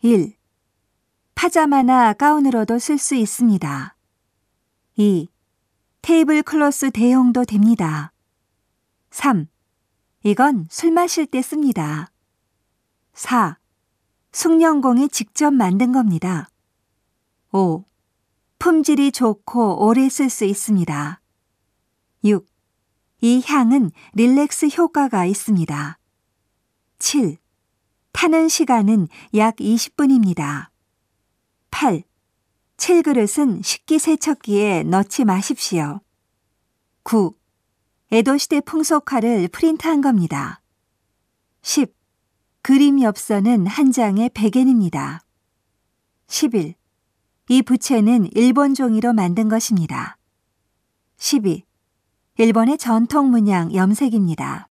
1. 파자마나 가운으로도 쓸 수 있습니다. 2. 테이블 클로스 대용도 됩니다. 3. 이건 술 마실 때 씁니다. 4. 숭령공이 직접 만든 겁니다. 5. 품질이 좋고 오래 쓸 수 있습니다. 6. 이 향은 릴렉스 효과가 있습니다. 7. 타는 시간은 약 20분입니다. 8. 7그릇은 식기세척기에 넣지 마십시오. 9. 에도시대 풍속화를 프린트한 겁니다. 10. 그림 엽서는 한 장에 100엔입니다. 11. 이 부채는 일본 종이로 만든 것입니다. 12. 일본의 전통 문양 염색입니다.